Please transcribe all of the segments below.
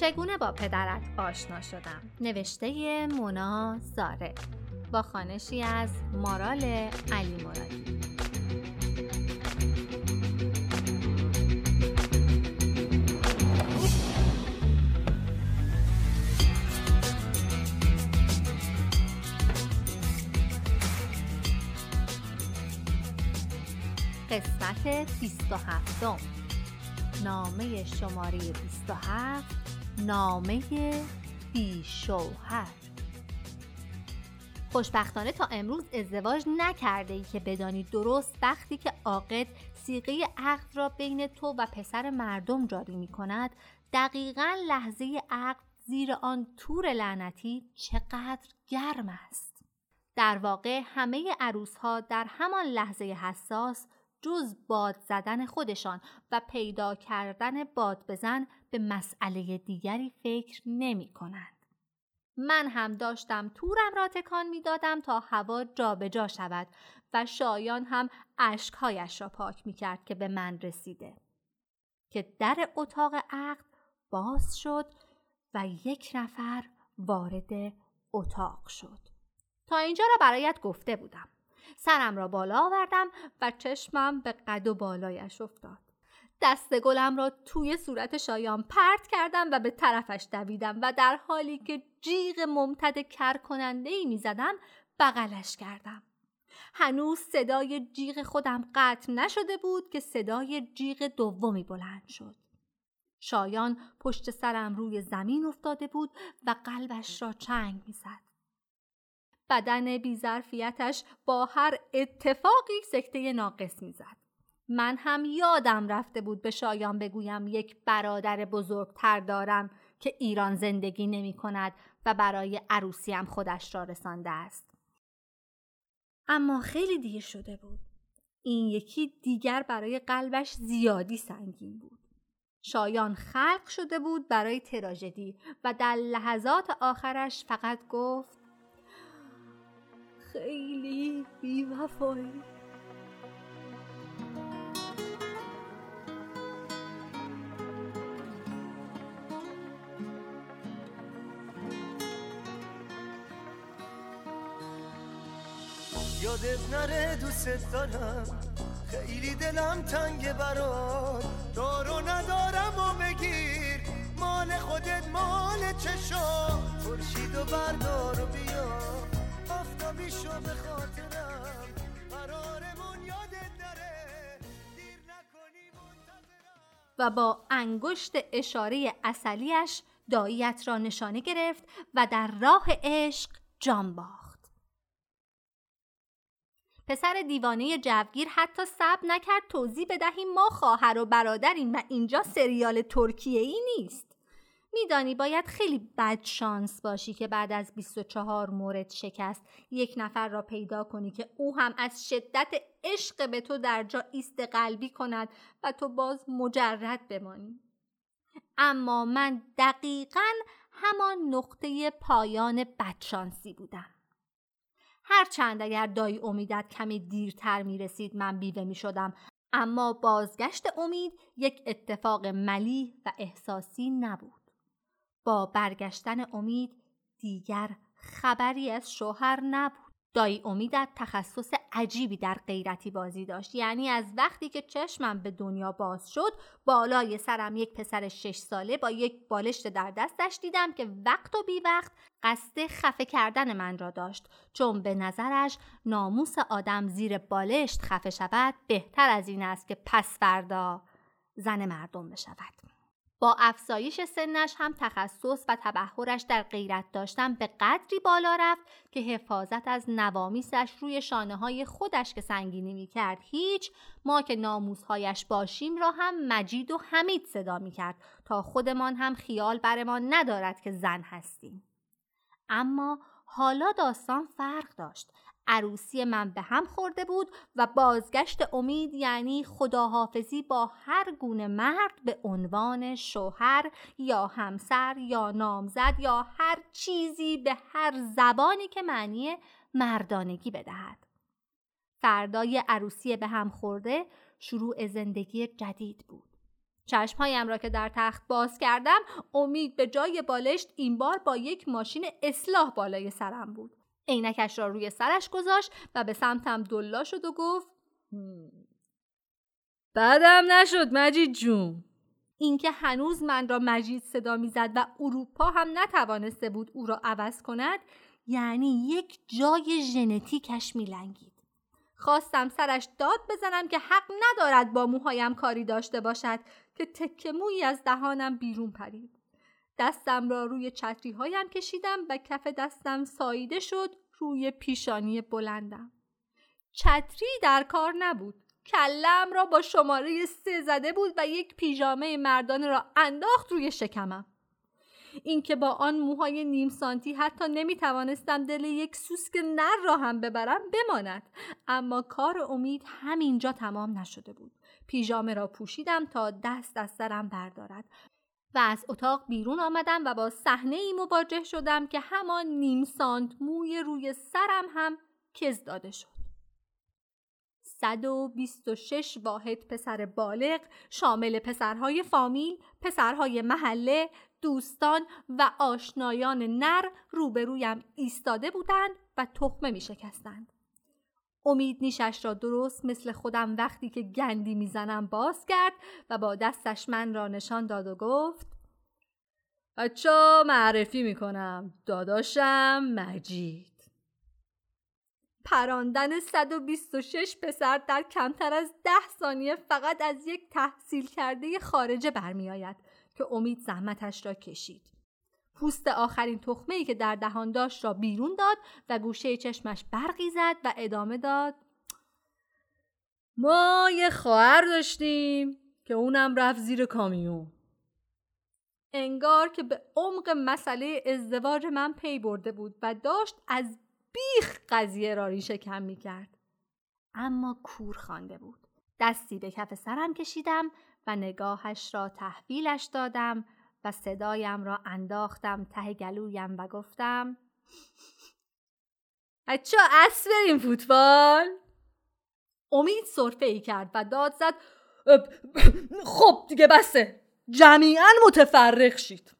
چگونه با پدرت آشنا شدم؟ نوشته مونا زاره با خانشی از مارال علی مرادی. قسمت 27 نامه شماره 27 نامه بیشوهر. خوشبختانه تا امروز ازدواج نکرده ای که بدانی درست وقتی که عاقد سیغه عقد را بین تو و پسر مردم جاری می کند دقیقا لحظه عقد زیر آن تور لعنتی چقدر گرم است. در واقع همه عروس ها در همان لحظه حساس جز باد زدن خودشان و پیدا کردن باد بزن به مسئله دیگری فکر نمی کنند. من هم داشتم تورم را تکان می دادم تا هوا جابجا جا شود و شایان هم اشکهایش را پاک می کرد که به من رسیده. که در اتاق عقد باز شد و یک نفر وارد اتاق شد. تا اینجا را برایت گفته بودم. سرم را بالا آوردم و چشمم به قد و بالایش افتاد. دست گلم را توی صورت شایان پرت کردم و به طرفش دویدم و در حالی که جیغ ممتد کر کننده ای می زدم بغلش کردم. هنوز صدای جیغ خودم قطع نشده بود که صدای جیغ دومی بلند شد. شایان پشت سرم روی زمین افتاده بود و قلبش را چنگ می‌زد. بدن بیظرفیتش با هر اتفاقی سکته ناقص می‌زد. من هم یادم رفته بود به شایان بگویم یک برادر بزرگتر دارم که ایران زندگی نمی کند و برای عروسیم خودش را رسانده است. اما خیلی دیر شده بود. این یکی دیگر برای قلبش زیادی سنگین بود. شایان خلق شده بود برای تراژدی و در لحظات آخرش فقط گفت خیلی بیوفایی. یادت نره دوست دارم. خیلی دلم تنگ برات. دارو ندارم و بگیر. مال خودت مال چشا خورشید و بردار و بیا آفتابی شو به قرارمون یادت نره دیر نکنی و با انگشت اشاره اصلیش داییت را نشانه گرفت و در راه عشق جان پسر دیوانه جوگیر حتی صبر نکرد توضیح بدهیم ما خواهر و برادریم و اینجا سریال ترکیه ای نیست. میدانی باید خیلی بد شانس باشی که بعد از 24 مورد شکست. یک نفر را پیدا کنی که او هم از شدت عشق به تو در جا ایست قلبی کند و تو باز مجرد بمانی. اما من دقیقا همان نقطه پایان بدشانسی بودم. هرچند اگر دایی امیدت کمی دیرتر می رسید من بیوه می شدم اما بازگشت امید یک اتفاق ملی و احساسی نبود. با برگشتن امید دیگر خبری از شوهر نبود. دایی امیدت تخصص عجیبی در غیرتی بازی داشت. یعنی از وقتی که چشمم به دنیا باز شد بالای سرم یک پسر شش ساله با یک بالشت در دستش دیدم که وقت و بی وقت قصد خفه کردن من را داشت. چون به نظرش ناموس آدم زیر بالشت خفه شود بهتر از این است که پس فردا زن مردم بشود. با افزایش سنش هم تخصص و تبهرش در غیرت داشتن به قدری بالا رفت که حفاظت از نوامیسش روی شانه های خودش که سنگینی می کرد هیچ ما که ناموسهایش باشیم را هم مجید و حمید صدا می کرد تا خودمان هم خیال برمان ندارد که زن هستیم. اما حالا داستان فرق داشت عروسی من به هم خورده بود و بازگشت امید یعنی خداحافظی با هر گونه مرد به عنوان شوهر یا همسر یا نامزد یا هر چیزی به هر زبانی که معنی مردانگی بدهد. فردای عروسی به هم خورده شروع زندگی جدید بود. چشمهایم را که در تخت باز کردم امید به جای بالشت این بار با یک ماشین اصلاح بالای سرم بود عینکش را روی سرش گذاشت و به سمتم دلا شد و گفت بعدم نشد مجید جون. اینکه هنوز من را مجید صدا می‌زد و اروپا هم نتوانسته بود او را عوض کند یعنی یک جای ژنتیکش میلنگید. خواستم سرش داد بزنم که حق ندارد با موهایم کاری داشته باشد که تکه مویی از دهانم بیرون پرید. دستم را روی چتری هایم کشیدم و کف دستم ساییده شد روی پیشانی بلندم. چتری در کار نبود. کلم را با شماره سه زده بود و یک پیژامه مردانه را انداخت روی شکمم. اینکه با آن موهای نیم سانتی حتی نمی توانستم دل یک سوسک نر را هم ببرم بماند. اما کار امید همینجا تمام نشده بود. پیژامه را پوشیدم تا دست از سرم بردارد. و از اتاق بیرون آمدم و با صحنه ای مواجه شدم که همان نیم سانت موی روی سرم هم کز داده شد 126 واحد پسر بالغ شامل پسرهای فامیل، پسرهای محله، دوستان و آشنایان نر روبرویم ایستاده بودند و تخمه می شکستند. امید نیشش را درست مثل خودم وقتی که گندی می‌زنم باز کرد و با دستش من را نشان داد و گفت بچه معرفی می‌کنم داداشم مجید پراندن 126 پسر در کمتر از ده ثانیه فقط از یک تحصیل کرده خارجه برمیآید که امید زحمتش را کشید. پوست آخرین تخمه ای که در دهان داشت را بیرون داد و گوشه چشمش برقی زد و ادامه داد ما یه خواهر داشتیم که اونم رفت زیر کامیون انگار که به عمق مسئله ازدواج من پی برده بود و داشت از بیخ قضیه را ریشه کم می کرد. اما کور خوانده بود. دستی به کف سرم کشیدم و نگاهش را تحویلش دادم و صدایم را انداختم ته گلویم و گفتم بچه اس بریم فوتبال. امید صرفه ای کرد و داد زد خب دیگه بسه جمیعا متفرق شید.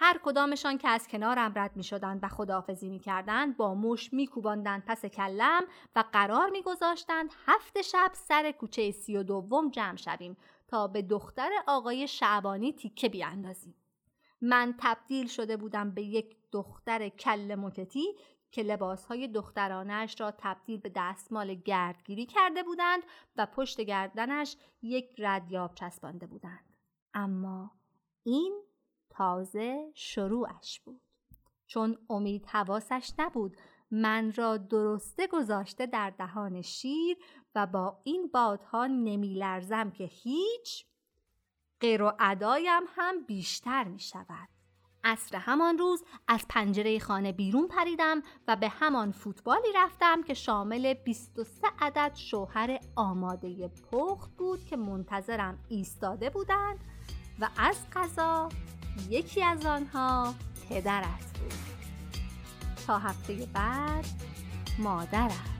هر کدامشان که از کنارم رد می شدند و خداحافظی می کردند با مش می کوباندند پس کلم و قرار می گذاشتند هفت شب سر کوچه سی و دوم جمع شویم تا به دختر آقای شعبانی تیکه بیاندازیم. من تبدیل شده بودم به یک دختر کل مکتی که لباسهای دخترانش را تبدیل به دستمال گردگیری کرده بودند و پشت گردنش یک ردیاب چسبانده بودند. اما این تازه شروعش بود. چون امید حواسش نبود من را درسته گذاشته در دهان شیر و با این بادها نمی لرزم که هیچ غیر و ادایم هم بیشتر می شود. عصر همان روز از پنجره خانه بیرون پریدم و به همان فوتبالی رفتم که شامل 23 عدد شوهر آماده پخت بود که منتظرم ایستاده بودند و از قضا یکی از آنها پدرت بود تا هفته بعد مادرت